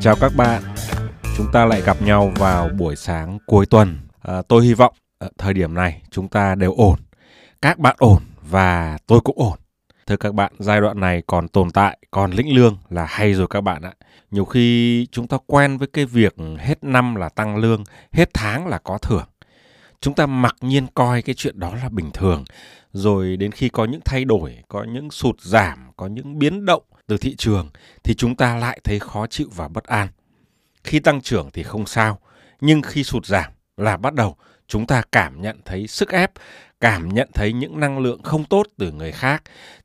Chào các bạn, chúng ta lại gặp nhau vào buổi sáng cuối tuần. À, tôi hy vọng ở thời điểm này chúng ta đều ổn, các bạn ổn và tôi cũng ổn. Thưa các bạn, giai đoạn này còn tồn tại, còn lĩnh lương là hay rồi các bạn ạ. Nhiều khi chúng ta quen với cái việc hết năm là tăng lương, hết tháng là có thưởng. Chúng ta mặc nhiên coi cái chuyện đó là bình thường. Rồi đến khi có những thay đổi, có những sụt giảm, có những biến động từ thị trường thì chúng ta lại thấy khó chịu và bất an. Khi tăng trưởng thì không sao, nhưng khi sụt giảm là bắt đầu chúng ta cảm nhận thấy sức ép, cảm nhận thấy những năng lượng không tốt từ người khác,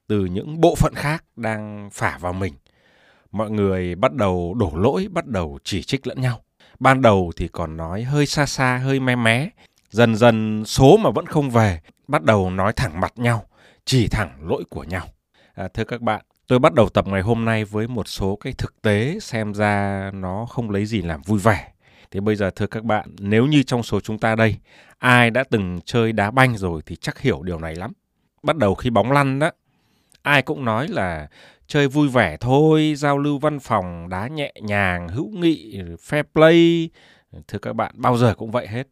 từ những bộ phận khác đang phả vào mình. Mọi người bắt đầu đổ lỗi, bắt đầu chỉ trích lẫn nhau. Ban đầu thì còn nói hơi xa xa, hơi mé mé. Dần dần số mà vẫn không về, bắt đầu nói thẳng mặt nhau, chỉ thẳng lỗi của nhau. À, thưa các bạn, tôi bắt đầu tập ngày hôm nay với một số cái thực tế xem ra nó không lấy gì làm vui vẻ. Thì bây giờ thưa các bạn, nếu như trong số chúng ta đây, ai đã từng chơi đá banh rồi thì chắc hiểu điều này lắm. Bắt đầu khi bóng lăn đó, ai cũng nói là chơi vui vẻ thôi, giao lưu văn phòng, đá nhẹ nhàng, hữu nghị, fair play. Thưa các bạn, bao giờ cũng vậy hết.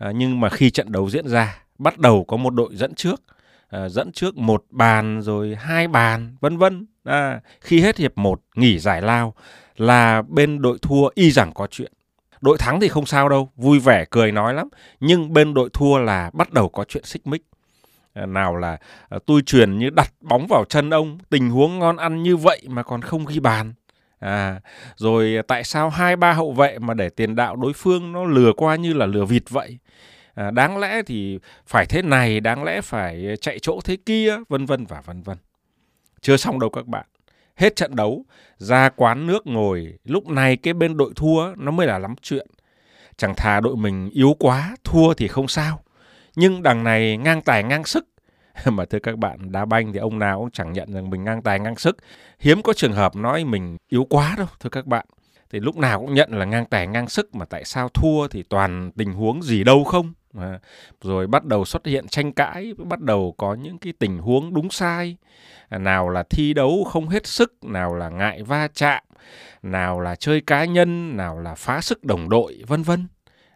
À, nhưng mà khi trận đấu diễn ra, bắt đầu có một đội dẫn trước, à, dẫn trước một bàn rồi hai bàn, vân vân. À, khi hết hiệp một nghỉ giải lao là bên đội thua y rằng có chuyện. Đội thắng thì không sao đâu, vui vẻ cười nói lắm. Nhưng bên đội thua là bắt đầu có chuyện xích mích. À, nào là à, tôi truyền như đặt bóng vào chân ông, tình huống ngon ăn như vậy mà còn không ghi bàn. À, rồi tại sao hai ba hậu vệ mà để tiền đạo đối phương nó lừa qua như là lừa vịt vậy? À, đáng lẽ thì phải thế này, đáng lẽ phải chạy chỗ thế kia, vân vân và vân vân. Chưa xong đâu các bạn. Hết trận đấu, ra quán nước ngồi, lúc này cái bên đội thua nó mới là lắm chuyện. Chẳng thà đội mình yếu quá, thua thì không sao. Nhưng đằng này ngang tài ngang sức. Mà thưa các bạn, đá banh thì ông nào cũng chẳng nhận rằng mình ngang tài ngang sức. Hiếm có trường hợp nói mình yếu quá đâu, thưa các bạn. Thì lúc nào cũng nhận là ngang tài ngang sức mà tại sao thua thì toàn tình huống gì đâu không. À, rồi bắt đầu xuất hiện tranh cãi, bắt đầu có những cái tình huống đúng sai. À, nào là thi đấu không hết sức, nào là ngại va chạm, nào là chơi cá nhân, nào là phá sức đồng đội, vân vân.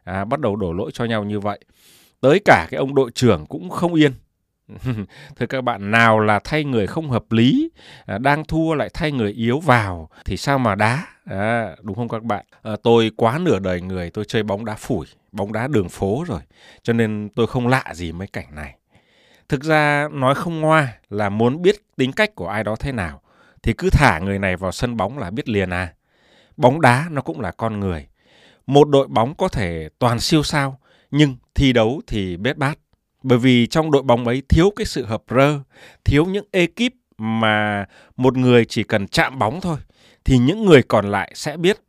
À, bắt đầu đổ lỗi cho nhau như vậy. Tới cả cái ông đội trưởng cũng không yên. Thưa các bạn, nào là thay người không hợp lý, à, đang thua lại thay người yếu vào thì sao mà đá, à, đúng không các bạn? À, tôi quá nửa đời người tôi chơi bóng đá phủi, bóng đá đường phố rồi, cho nên tôi không lạ gì mấy cảnh này. Thực ra nói không ngoa là muốn biết tính cách của ai đó thế nào thì cứ thả người này vào sân bóng là biết liền à. Bóng đá nó cũng là con người. Một đội bóng có thể toàn siêu sao nhưng thi đấu thì bết bát. Bởi vì trong đội bóng ấy thiếu cái sự hợp rơ, thiếu những ekip mà một người chỉ cần chạm bóng thôi thì những người còn lại sẽ biết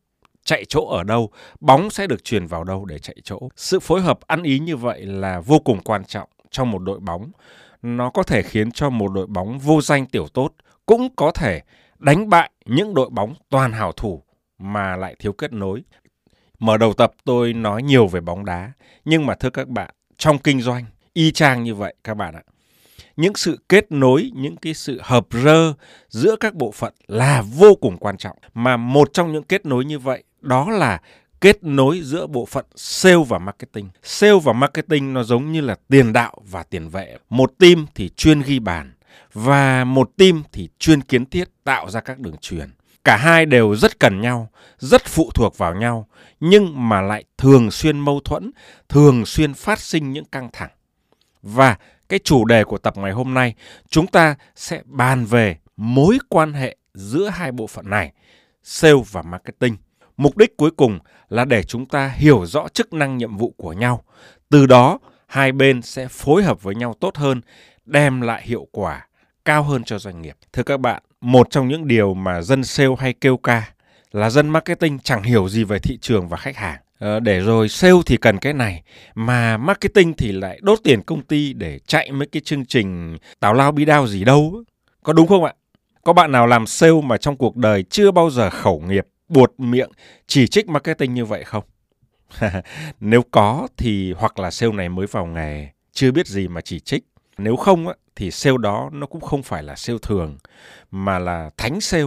chạy chỗ ở đâu, bóng sẽ được truyền vào đâu để chạy chỗ. Sự phối hợp ăn ý như vậy là vô cùng quan trọng trong một đội bóng. Nó có thể khiến cho một đội bóng vô danh tiểu tốt cũng có thể đánh bại những đội bóng toàn hảo thủ mà lại thiếu kết nối. Mở đầu tập tôi nói nhiều về bóng đá, nhưng mà thưa các bạn, trong kinh doanh y chang như vậy các bạn ạ. Những sự kết nối, những cái sự hợp rơ giữa các bộ phận là vô cùng quan trọng. Mà một trong những kết nối như vậy đó là kết nối giữa bộ phận sale và marketing. Sale và marketing nó giống như là tiền đạo và tiền vệ. Một team thì chuyên ghi bàn và một team thì chuyên kiến thiết tạo ra các đường truyền. Cả hai đều rất cần nhau, rất phụ thuộc vào nhau, nhưng mà lại thường xuyên mâu thuẫn, thường xuyên phát sinh những căng thẳng. Và cái chủ đề của tập ngày hôm nay, chúng ta sẽ bàn về mối quan hệ giữa hai bộ phận này, sale và marketing. Mục đích cuối cùng là để chúng ta hiểu rõ chức năng nhiệm vụ của nhau. Từ đó, hai bên sẽ phối hợp với nhau tốt hơn, đem lại hiệu quả cao hơn cho doanh nghiệp. Thưa các bạn, một trong những điều mà dân sale hay kêu ca là dân marketing chẳng hiểu gì về thị trường và khách hàng. Ờ, để rồi sale thì cần cái này mà marketing thì lại đốt tiền công ty để chạy mấy cái chương trình tào lao bi đao gì đâu có đúng không ạ có bạn nào làm sale mà trong cuộc đời chưa bao giờ khẩu nghiệp buột miệng chỉ trích marketing như vậy không nếu có thì hoặc là sale này mới vào nghề chưa biết gì mà chỉ trích. Nếu không thì sale đó nó cũng không phải là sale thường mà là thánh sale,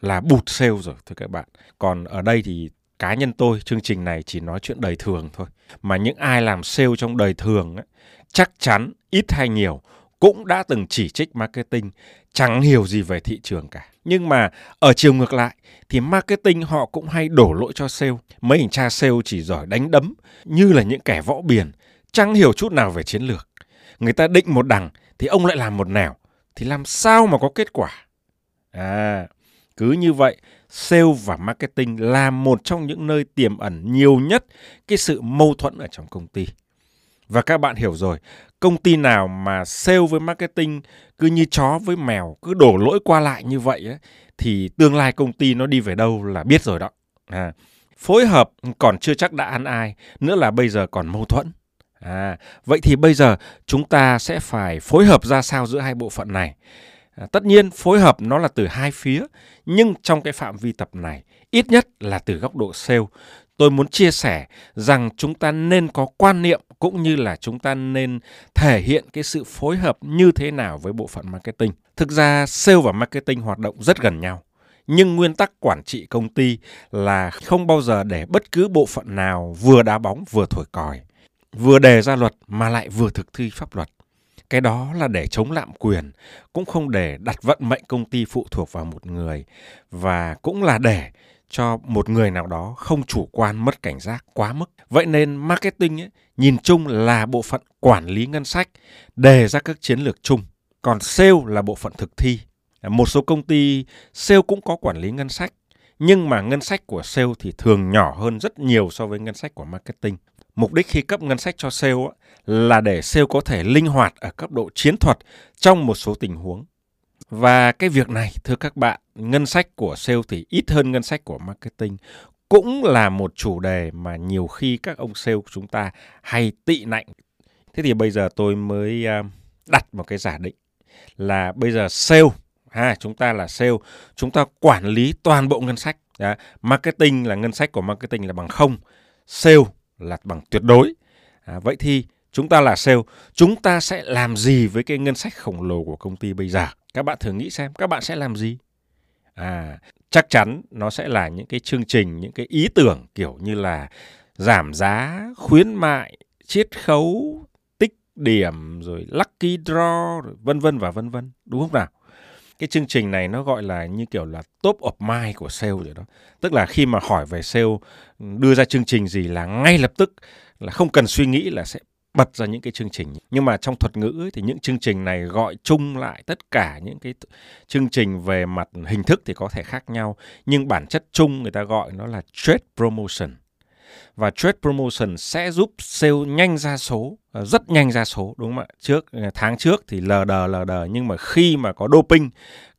là bụt sale rồi thưa các bạn. Còn ở đây thì cá nhân tôi chương trình này chỉ nói chuyện đời thường thôi. Mà những ai làm sale trong đời thường ấy, chắc chắn ít hay nhiều cũng đã từng chỉ trích marketing, chẳng hiểu gì về thị trường cả. Nhưng mà ở chiều ngược lại thì marketing họ cũng hay đổ lỗi cho sale. Mấy anh cha sale chỉ giỏi đánh đấm như là những kẻ võ biển, chẳng hiểu chút nào về chiến lược. Người ta định một đằng thì ông lại làm một nẻo, thì làm sao mà có kết quả? À, cứ như vậy, sale và marketing là một trong những nơi tiềm ẩn nhiều nhất cái sự mâu thuẫn ở trong công ty. Và các bạn hiểu rồi, công ty nào mà sale với marketing cứ như chó với mèo, cứ đổ lỗi qua lại như vậy ấy, thì tương lai công ty nó đi về đâu là biết rồi đó. À, phối hợp còn chưa chắc đã ăn ai, nữa là bây giờ còn mâu thuẫn. À, vậy thì bây giờ chúng ta sẽ phải phối hợp ra sao giữa hai bộ phận này? À, tất nhiên phối hợp nó là từ hai phía, nhưng trong cái phạm vi tập này, ít nhất là từ góc độ sale, tôi muốn chia sẻ rằng chúng ta nên có quan niệm cũng như là chúng ta nên thể hiện cái sự phối hợp như thế nào với bộ phận marketing. Thực ra sale và marketing hoạt động rất gần nhau. Nhưng nguyên tắc quản trị công ty là không bao giờ để bất cứ bộ phận nào vừa đá bóng vừa thổi còi, vừa đề ra luật mà lại vừa thực thi pháp luật. Cái đó là để chống lạm quyền, cũng không để đặt vận mệnh công ty phụ thuộc vào một người và cũng là để cho một người nào đó không chủ quan mất cảnh giác quá mức. Vậy nên marketing ấy, nhìn chung là bộ phận quản lý ngân sách, đề ra các chiến lược chung. Còn sale là bộ phận thực thi. Một số công ty sale cũng có quản lý ngân sách, nhưng mà ngân sách của sale thì thường nhỏ hơn rất nhiều so với ngân sách của marketing. Mục đích khi cấp ngân sách cho sale là để sale có thể linh hoạt ở cấp độ chiến thuật trong một số tình huống. Và cái việc này, thưa các bạn, ngân sách của sale thì ít hơn ngân sách của marketing cũng là một chủ đề mà nhiều khi các ông sale của chúng ta hay tị nạnh. Thế thì bây giờ tôi mới à, đặt một cái giả định là bây giờ sale ha chúng ta là sale chúng ta quản lý toàn bộ ngân sách Đó. marketing là ngân sách của marketing là bằng không sale là bằng tuyệt đối. À, vậy thì chúng ta là sale chúng ta sẽ làm gì với cái ngân sách khổng lồ của công ty bây giờ? Các bạn thử nghĩ xem các bạn sẽ làm gì? À chắc chắn nó sẽ là những cái chương trình những cái ý tưởng kiểu như là giảm giá khuyến mại chiết khấu tích điểm rồi lucky draw rồi vân vân và vân vân. Đúng không nào? Cái chương trình này nó gọi là như kiểu là top of mind của sale rồi đó. Tức là khi mà hỏi về sale đưa ra chương trình gì là ngay lập tức là không cần suy nghĩ là sẽ bật ra những cái chương trình. Nhưng mà trong thuật ngữ ấy, thì những chương trình này gọi chung lại tất cả những cái chương trình về mặt hình thức thì có thể khác nhau. Nhưng bản chất chung người ta gọi nó là trade promotion và trade promotion sẽ giúp sale nhanh ra số à, rất nhanh ra số, đúng không ạ? Trước à, tháng trước thì lờ đờ lờ đờ, nhưng mà khi mà có doping,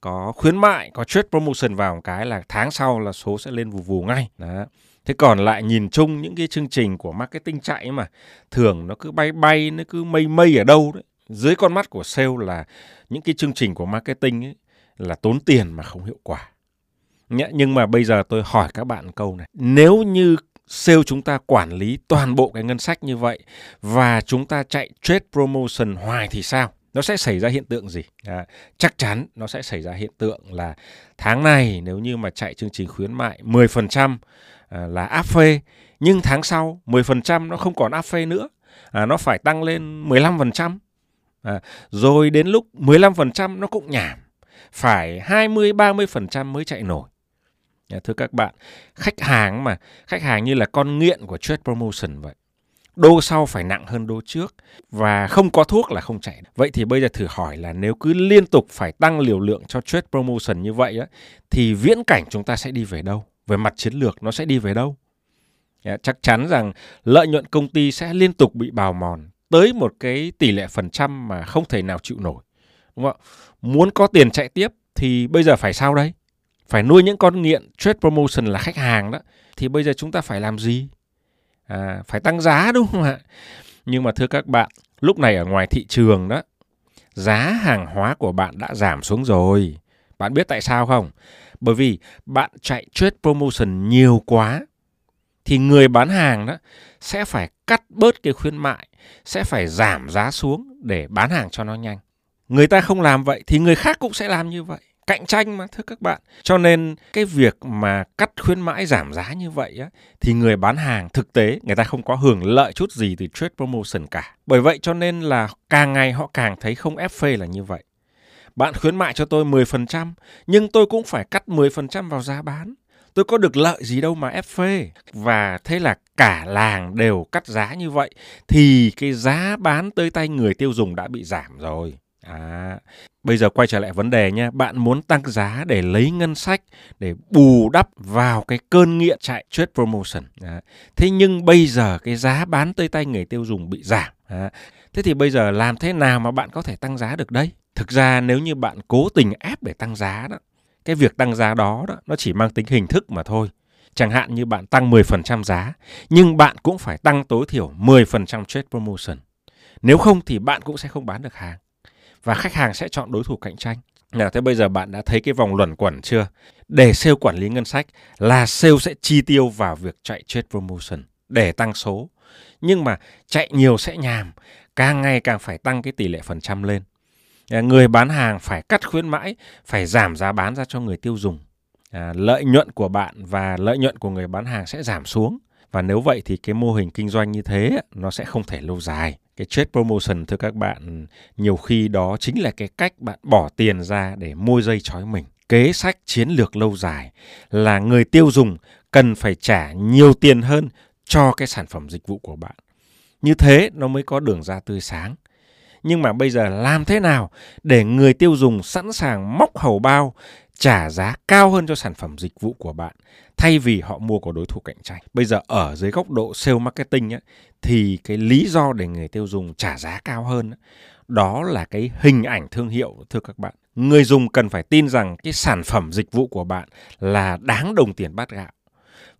có khuyến mại, có trade promotion vào một cái là tháng sau là số sẽ lên vù vù ngay. Đó. Thế còn lại nhìn chung những cái chương trình của marketing chạy mà, thường nó cứ bay bay, nó cứ mây mây ở đâu đấy. Dưới con mắt của sale là những cái chương trình của marketing ấy là tốn tiền mà không hiệu quả. Nhưng mà bây giờ tôi hỏi các bạn câu này. Nếu như sale chúng ta quản lý toàn bộ cái ngân sách như vậy và chúng ta chạy trade promotion hoài thì sao? Nó sẽ xảy ra hiện tượng gì? À, chắc chắn nó sẽ xảy ra hiện tượng là tháng này nếu như mà chạy chương trình khuyến mại 10% à, là áp phê nhưng tháng sau 10% nó không còn áp phê nữa. À, nó phải tăng lên 15%. À, rồi đến lúc 15% nó cũng nhảm. Phải 20 30% mới chạy nổi. Dạ, thưa các bạn, khách hàng mà, khách hàng như là con nghiện của trade promotion vậy. Đô sau phải nặng hơn đô trước và không có thuốc là không chạy. Vậy thì bây giờ thử hỏi là nếu cứ liên tục phải tăng liều lượng cho trade promotion như vậy á, thì viễn cảnh chúng ta sẽ đi về đâu? Về mặt chiến lược nó sẽ đi về đâu? Dạ, chắc chắn rằng lợi nhuận công ty sẽ liên tục bị bào mòn tới một cái tỷ lệ phần trăm mà không thể nào chịu nổi. Đúng không? ạ Muốn có tiền chạy tiếp thì bây giờ phải sao đây? Phải nuôi những con nghiện trade promotion là khách hàng đó thì bây giờ chúng ta phải làm gì? À, phải tăng giá đúng không ạ? Nhưng mà thưa các bạn lúc này ở ngoài thị trường đó giá hàng hóa của bạn đã giảm xuống rồi. Bạn biết tại sao không? Bởi vì bạn chạy trade promotion nhiều quá thì người bán hàng đó sẽ phải cắt bớt cái khuyến mại, sẽ phải giảm giá xuống để bán hàng cho nó nhanh. Người ta không làm vậy thì người khác cũng sẽ làm như vậy cạnh tranh mà, thưa các bạn. Cho nên cái việc mà cắt khuyến mãi giảm giá như vậy á, thì người bán hàng thực tế, người ta không có hưởng lợi chút gì từ trade promotion cả. Bởi vậy cho nên là càng ngày họ càng thấy không ép phê là như vậy. Bạn khuyến mại cho tôi 10% nhưng tôi cũng phải cắt 10% vào giá bán. Tôi có được lợi gì đâu mà ép phê. Và thế là cả làng đều cắt giá như vậy, thì cái giá bán tới tay người tiêu dùng đã bị giảm rồi. À, bây giờ quay trở lại vấn đề nha, bạn muốn tăng giá để lấy ngân sách để bù đắp vào cái cơn nghiện chạy trade promotion. À, thế nhưng bây giờ cái giá bán tới tay người tiêu dùng bị giảm. À, thế thì bây giờ làm thế nào mà bạn có thể tăng giá được đây? Thực ra nếu như bạn cố tình ép để tăng giá đó, cái việc tăng giá đó đó nó chỉ mang tính hình thức mà thôi. Chẳng hạn như bạn tăng 10% giá, nhưng bạn cũng phải tăng tối thiểu 10% trade promotion. Nếu không thì bạn cũng sẽ không bán được hàng và khách hàng sẽ chọn đối thủ cạnh tranh. Nào, thế bây giờ bạn đã thấy cái vòng luẩn quẩn chưa? Để sale quản lý ngân sách là sale sẽ chi tiêu vào việc chạy trade promotion để tăng số. Nhưng mà chạy nhiều sẽ nhàm, càng ngày càng phải tăng cái tỷ lệ phần trăm lên. À, người bán hàng phải cắt khuyến mãi, phải giảm giá bán ra cho người tiêu dùng. À, lợi nhuận của bạn và lợi nhuận của người bán hàng sẽ giảm xuống. Và nếu vậy thì cái mô hình kinh doanh như thế nó sẽ không thể lâu dài cái trade promotion thưa các bạn nhiều khi đó chính là cái cách bạn bỏ tiền ra để môi dây chói mình. Kế sách chiến lược lâu dài là người tiêu dùng cần phải trả nhiều tiền hơn cho cái sản phẩm dịch vụ của bạn. Như thế nó mới có đường ra tươi sáng. Nhưng mà bây giờ làm thế nào để người tiêu dùng sẵn sàng móc hầu bao trả giá cao hơn cho sản phẩm dịch vụ của bạn thay vì họ mua của đối thủ cạnh tranh. Bây giờ ở dưới góc độ sale marketing ấy, thì cái lý do để người tiêu dùng trả giá cao hơn đó là cái hình ảnh thương hiệu thưa các bạn. Người dùng cần phải tin rằng cái sản phẩm dịch vụ của bạn là đáng đồng tiền bát gạo.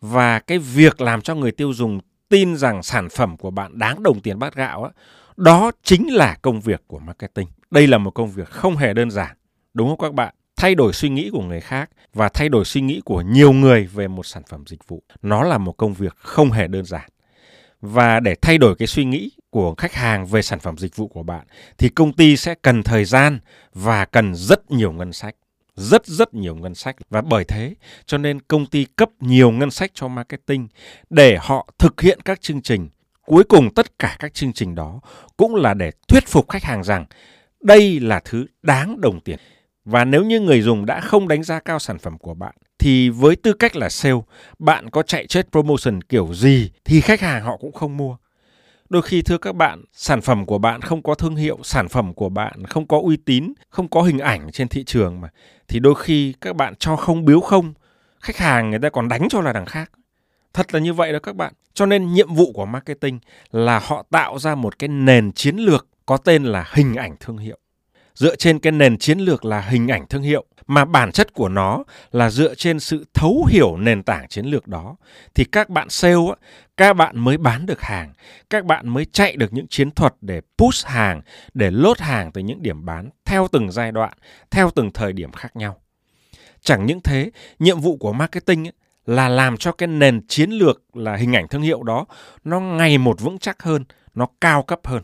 Và cái việc làm cho người tiêu dùng tin rằng sản phẩm của bạn đáng đồng tiền bát gạo đó, đó chính là công việc của marketing. Đây là một công việc không hề đơn giản. Đúng không các bạn? thay đổi suy nghĩ của người khác và thay đổi suy nghĩ của nhiều người về một sản phẩm dịch vụ nó là một công việc không hề đơn giản và để thay đổi cái suy nghĩ của khách hàng về sản phẩm dịch vụ của bạn, thì công ty sẽ cần thời gian và cần rất nhiều ngân sách, rất rất nhiều ngân sách. Và bởi thế, cho nên công ty cấp nhiều ngân sách cho marketing để họ thực hiện các chương trình. Cuối cùng, tất cả các chương trình đó cũng là để thuyết phục khách hàng rằng đây là thứ đáng đồng tiền. Và nếu như người dùng đã không đánh giá cao sản phẩm của bạn thì với tư cách là sale, bạn có chạy chết promotion kiểu gì thì khách hàng họ cũng không mua. Đôi khi thưa các bạn, sản phẩm của bạn không có thương hiệu, sản phẩm của bạn không có uy tín, không có hình ảnh trên thị trường mà thì đôi khi các bạn cho không biếu không, khách hàng người ta còn đánh cho là đằng khác. Thật là như vậy đó các bạn. Cho nên nhiệm vụ của marketing là họ tạo ra một cái nền chiến lược có tên là hình ảnh thương hiệu dựa trên cái nền chiến lược là hình ảnh thương hiệu, mà bản chất của nó là dựa trên sự thấu hiểu nền tảng chiến lược đó, thì các bạn sale các bạn mới bán được hàng, các bạn mới chạy được những chiến thuật để push hàng, để lốt hàng từ những điểm bán theo từng giai đoạn, theo từng thời điểm khác nhau. Chẳng những thế, nhiệm vụ của marketing là làm cho cái nền chiến lược là hình ảnh thương hiệu đó nó ngày một vững chắc hơn, nó cao cấp hơn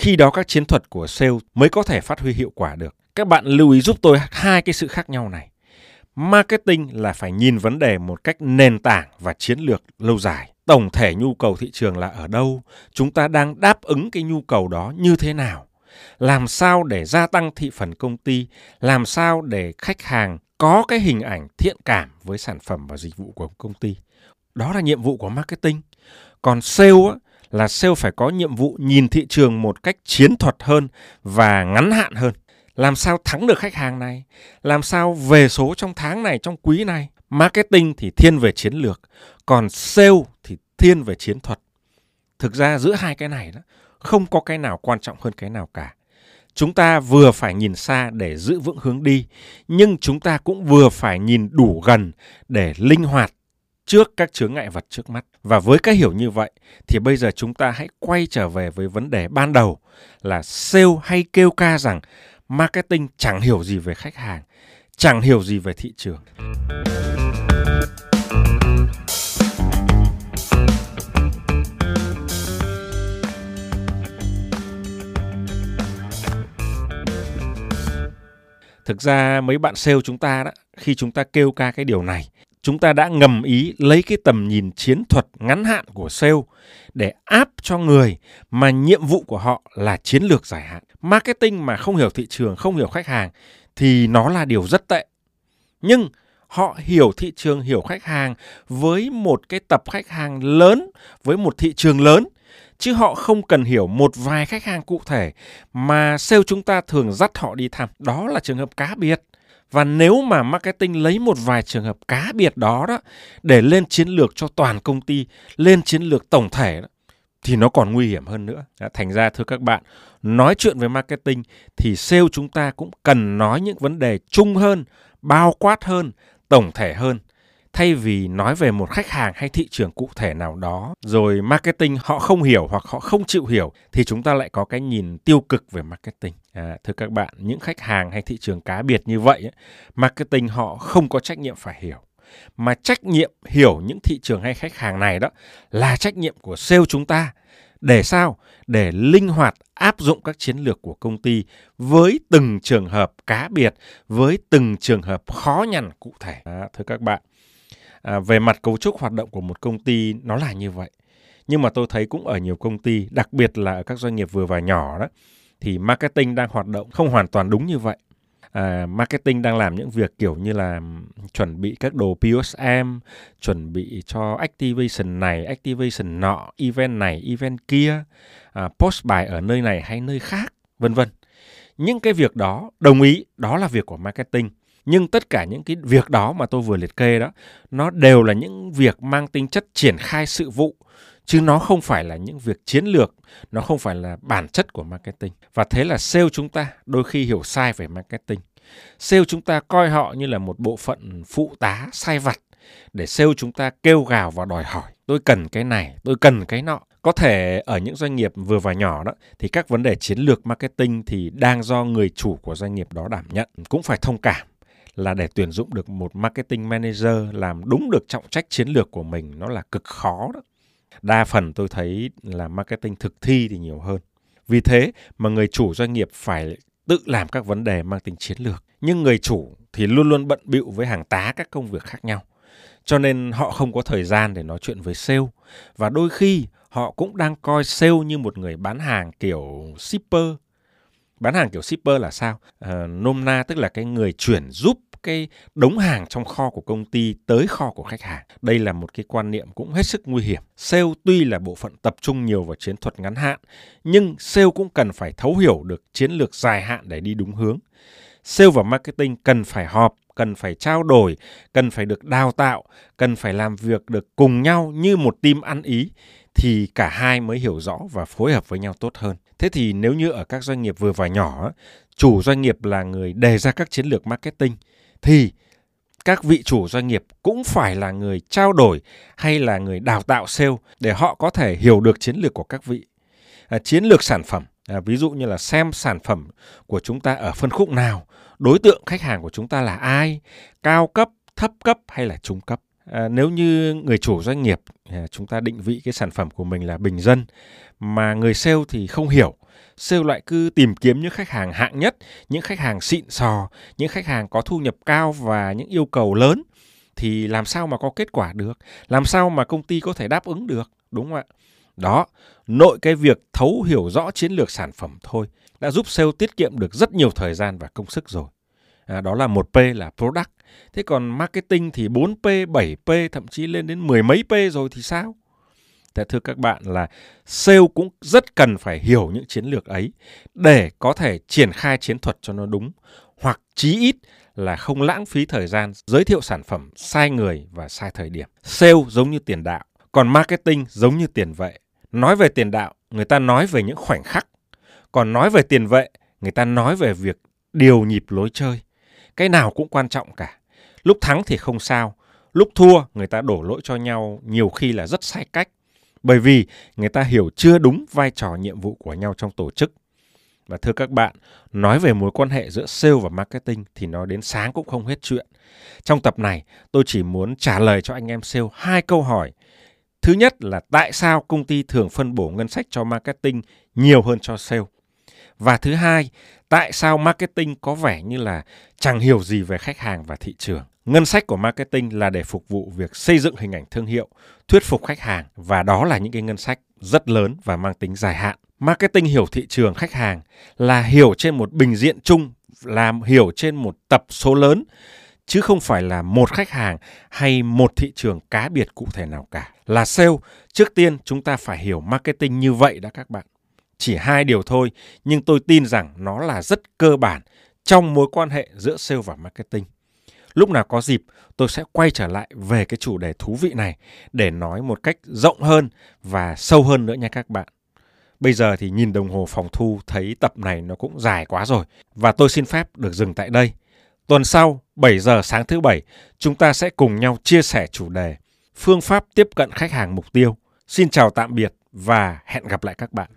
khi đó các chiến thuật của sale mới có thể phát huy hiệu quả được. Các bạn lưu ý giúp tôi hai cái sự khác nhau này. Marketing là phải nhìn vấn đề một cách nền tảng và chiến lược lâu dài. Tổng thể nhu cầu thị trường là ở đâu? Chúng ta đang đáp ứng cái nhu cầu đó như thế nào? Làm sao để gia tăng thị phần công ty? Làm sao để khách hàng có cái hình ảnh thiện cảm với sản phẩm và dịch vụ của công ty? Đó là nhiệm vụ của marketing. Còn sale á là sale phải có nhiệm vụ nhìn thị trường một cách chiến thuật hơn và ngắn hạn hơn. Làm sao thắng được khách hàng này? Làm sao về số trong tháng này, trong quý này? Marketing thì thiên về chiến lược, còn sale thì thiên về chiến thuật. Thực ra giữa hai cái này đó, không có cái nào quan trọng hơn cái nào cả. Chúng ta vừa phải nhìn xa để giữ vững hướng đi, nhưng chúng ta cũng vừa phải nhìn đủ gần để linh hoạt trước các chướng ngại vật trước mắt. Và với cái hiểu như vậy thì bây giờ chúng ta hãy quay trở về với vấn đề ban đầu là sale hay kêu ca rằng marketing chẳng hiểu gì về khách hàng, chẳng hiểu gì về thị trường. Thực ra mấy bạn sale chúng ta đó, khi chúng ta kêu ca cái điều này chúng ta đã ngầm ý lấy cái tầm nhìn chiến thuật ngắn hạn của sale để áp cho người mà nhiệm vụ của họ là chiến lược dài hạn. Marketing mà không hiểu thị trường, không hiểu khách hàng thì nó là điều rất tệ. Nhưng họ hiểu thị trường, hiểu khách hàng với một cái tập khách hàng lớn, với một thị trường lớn chứ họ không cần hiểu một vài khách hàng cụ thể mà sale chúng ta thường dắt họ đi thăm. Đó là trường hợp cá biệt. Và nếu mà marketing lấy một vài trường hợp cá biệt đó đó để lên chiến lược cho toàn công ty, lên chiến lược tổng thể đó, thì nó còn nguy hiểm hơn nữa. Thành ra thưa các bạn, nói chuyện về marketing thì sale chúng ta cũng cần nói những vấn đề chung hơn, bao quát hơn, tổng thể hơn thay vì nói về một khách hàng hay thị trường cụ thể nào đó rồi marketing họ không hiểu hoặc họ không chịu hiểu thì chúng ta lại có cái nhìn tiêu cực về marketing. À, thưa các bạn những khách hàng hay thị trường cá biệt như vậy marketing họ không có trách nhiệm phải hiểu. Mà trách nhiệm hiểu những thị trường hay khách hàng này đó là trách nhiệm của sale chúng ta. Để sao? Để linh hoạt áp dụng các chiến lược của công ty với từng trường hợp cá biệt với từng trường hợp khó nhằn cụ thể. À, thưa các bạn à, về mặt cấu trúc hoạt động của một công ty nó là như vậy nhưng mà tôi thấy cũng ở nhiều công ty đặc biệt là ở các doanh nghiệp vừa và nhỏ đó thì marketing đang hoạt động không hoàn toàn đúng như vậy à, marketing đang làm những việc kiểu như là chuẩn bị các đồ PSM, chuẩn bị cho activation này, activation nọ, event này, event kia, à, post bài ở nơi này hay nơi khác, vân vân. Những cái việc đó, đồng ý, đó là việc của marketing. Nhưng tất cả những cái việc đó mà tôi vừa liệt kê đó, nó đều là những việc mang tính chất triển khai sự vụ, chứ nó không phải là những việc chiến lược, nó không phải là bản chất của marketing. Và thế là sale chúng ta đôi khi hiểu sai về marketing. Sale chúng ta coi họ như là một bộ phận phụ tá sai vặt để sale chúng ta kêu gào và đòi hỏi tôi cần cái này, tôi cần cái nọ. Có thể ở những doanh nghiệp vừa và nhỏ đó thì các vấn đề chiến lược marketing thì đang do người chủ của doanh nghiệp đó đảm nhận. Cũng phải thông cảm là để tuyển dụng được một marketing manager làm đúng được trọng trách chiến lược của mình nó là cực khó đó. Đa phần tôi thấy là marketing thực thi thì nhiều hơn. Vì thế mà người chủ doanh nghiệp phải tự làm các vấn đề mang tính chiến lược. Nhưng người chủ thì luôn luôn bận bịu với hàng tá các công việc khác nhau. Cho nên họ không có thời gian để nói chuyện với sale. Và đôi khi họ cũng đang coi sale như một người bán hàng kiểu shipper. Bán hàng kiểu shipper là sao? À, nôm na tức là cái người chuyển giúp cái đống hàng trong kho của công ty tới kho của khách hàng. Đây là một cái quan niệm cũng hết sức nguy hiểm. Sale tuy là bộ phận tập trung nhiều vào chiến thuật ngắn hạn, nhưng sale cũng cần phải thấu hiểu được chiến lược dài hạn để đi đúng hướng. Sale và marketing cần phải họp, cần phải trao đổi, cần phải được đào tạo, cần phải làm việc được cùng nhau như một team ăn ý thì cả hai mới hiểu rõ và phối hợp với nhau tốt hơn. Thế thì nếu như ở các doanh nghiệp vừa và nhỏ, chủ doanh nghiệp là người đề ra các chiến lược marketing thì các vị chủ doanh nghiệp cũng phải là người trao đổi hay là người đào tạo sale để họ có thể hiểu được chiến lược của các vị. À, chiến lược sản phẩm, à, ví dụ như là xem sản phẩm của chúng ta ở phân khúc nào, đối tượng khách hàng của chúng ta là ai, cao cấp, thấp cấp hay là trung cấp. À, nếu như người chủ doanh nghiệp à, chúng ta định vị cái sản phẩm của mình là bình dân mà người sale thì không hiểu sale loại cứ tìm kiếm những khách hàng hạng nhất, những khách hàng xịn sò, những khách hàng có thu nhập cao và những yêu cầu lớn thì làm sao mà có kết quả được? Làm sao mà công ty có thể đáp ứng được? Đúng không ạ? Đó, nội cái việc thấu hiểu rõ chiến lược sản phẩm thôi đã giúp sale tiết kiệm được rất nhiều thời gian và công sức rồi. À, đó là một P là product. Thế còn marketing thì 4P, 7P, thậm chí lên đến mười mấy P rồi thì sao? Thế thưa các bạn là sale cũng rất cần phải hiểu những chiến lược ấy để có thể triển khai chiến thuật cho nó đúng hoặc chí ít là không lãng phí thời gian giới thiệu sản phẩm sai người và sai thời điểm. Sale giống như tiền đạo, còn marketing giống như tiền vệ. Nói về tiền đạo, người ta nói về những khoảnh khắc. Còn nói về tiền vệ, người ta nói về việc điều nhịp lối chơi. Cái nào cũng quan trọng cả. Lúc thắng thì không sao, lúc thua người ta đổ lỗi cho nhau nhiều khi là rất sai cách bởi vì người ta hiểu chưa đúng vai trò nhiệm vụ của nhau trong tổ chức. Và thưa các bạn, nói về mối quan hệ giữa sale và marketing thì nó đến sáng cũng không hết chuyện. Trong tập này, tôi chỉ muốn trả lời cho anh em sale hai câu hỏi. Thứ nhất là tại sao công ty thường phân bổ ngân sách cho marketing nhiều hơn cho sale? Và thứ hai, tại sao marketing có vẻ như là chẳng hiểu gì về khách hàng và thị trường. Ngân sách của marketing là để phục vụ việc xây dựng hình ảnh thương hiệu, thuyết phục khách hàng và đó là những cái ngân sách rất lớn và mang tính dài hạn. Marketing hiểu thị trường khách hàng là hiểu trên một bình diện chung, làm hiểu trên một tập số lớn chứ không phải là một khách hàng hay một thị trường cá biệt cụ thể nào cả. Là sale, trước tiên chúng ta phải hiểu marketing như vậy đã các bạn. Chỉ hai điều thôi, nhưng tôi tin rằng nó là rất cơ bản trong mối quan hệ giữa sale và marketing. Lúc nào có dịp, tôi sẽ quay trở lại về cái chủ đề thú vị này để nói một cách rộng hơn và sâu hơn nữa nha các bạn. Bây giờ thì nhìn đồng hồ phòng thu thấy tập này nó cũng dài quá rồi và tôi xin phép được dừng tại đây. Tuần sau, 7 giờ sáng thứ bảy, chúng ta sẽ cùng nhau chia sẻ chủ đề phương pháp tiếp cận khách hàng mục tiêu. Xin chào tạm biệt và hẹn gặp lại các bạn.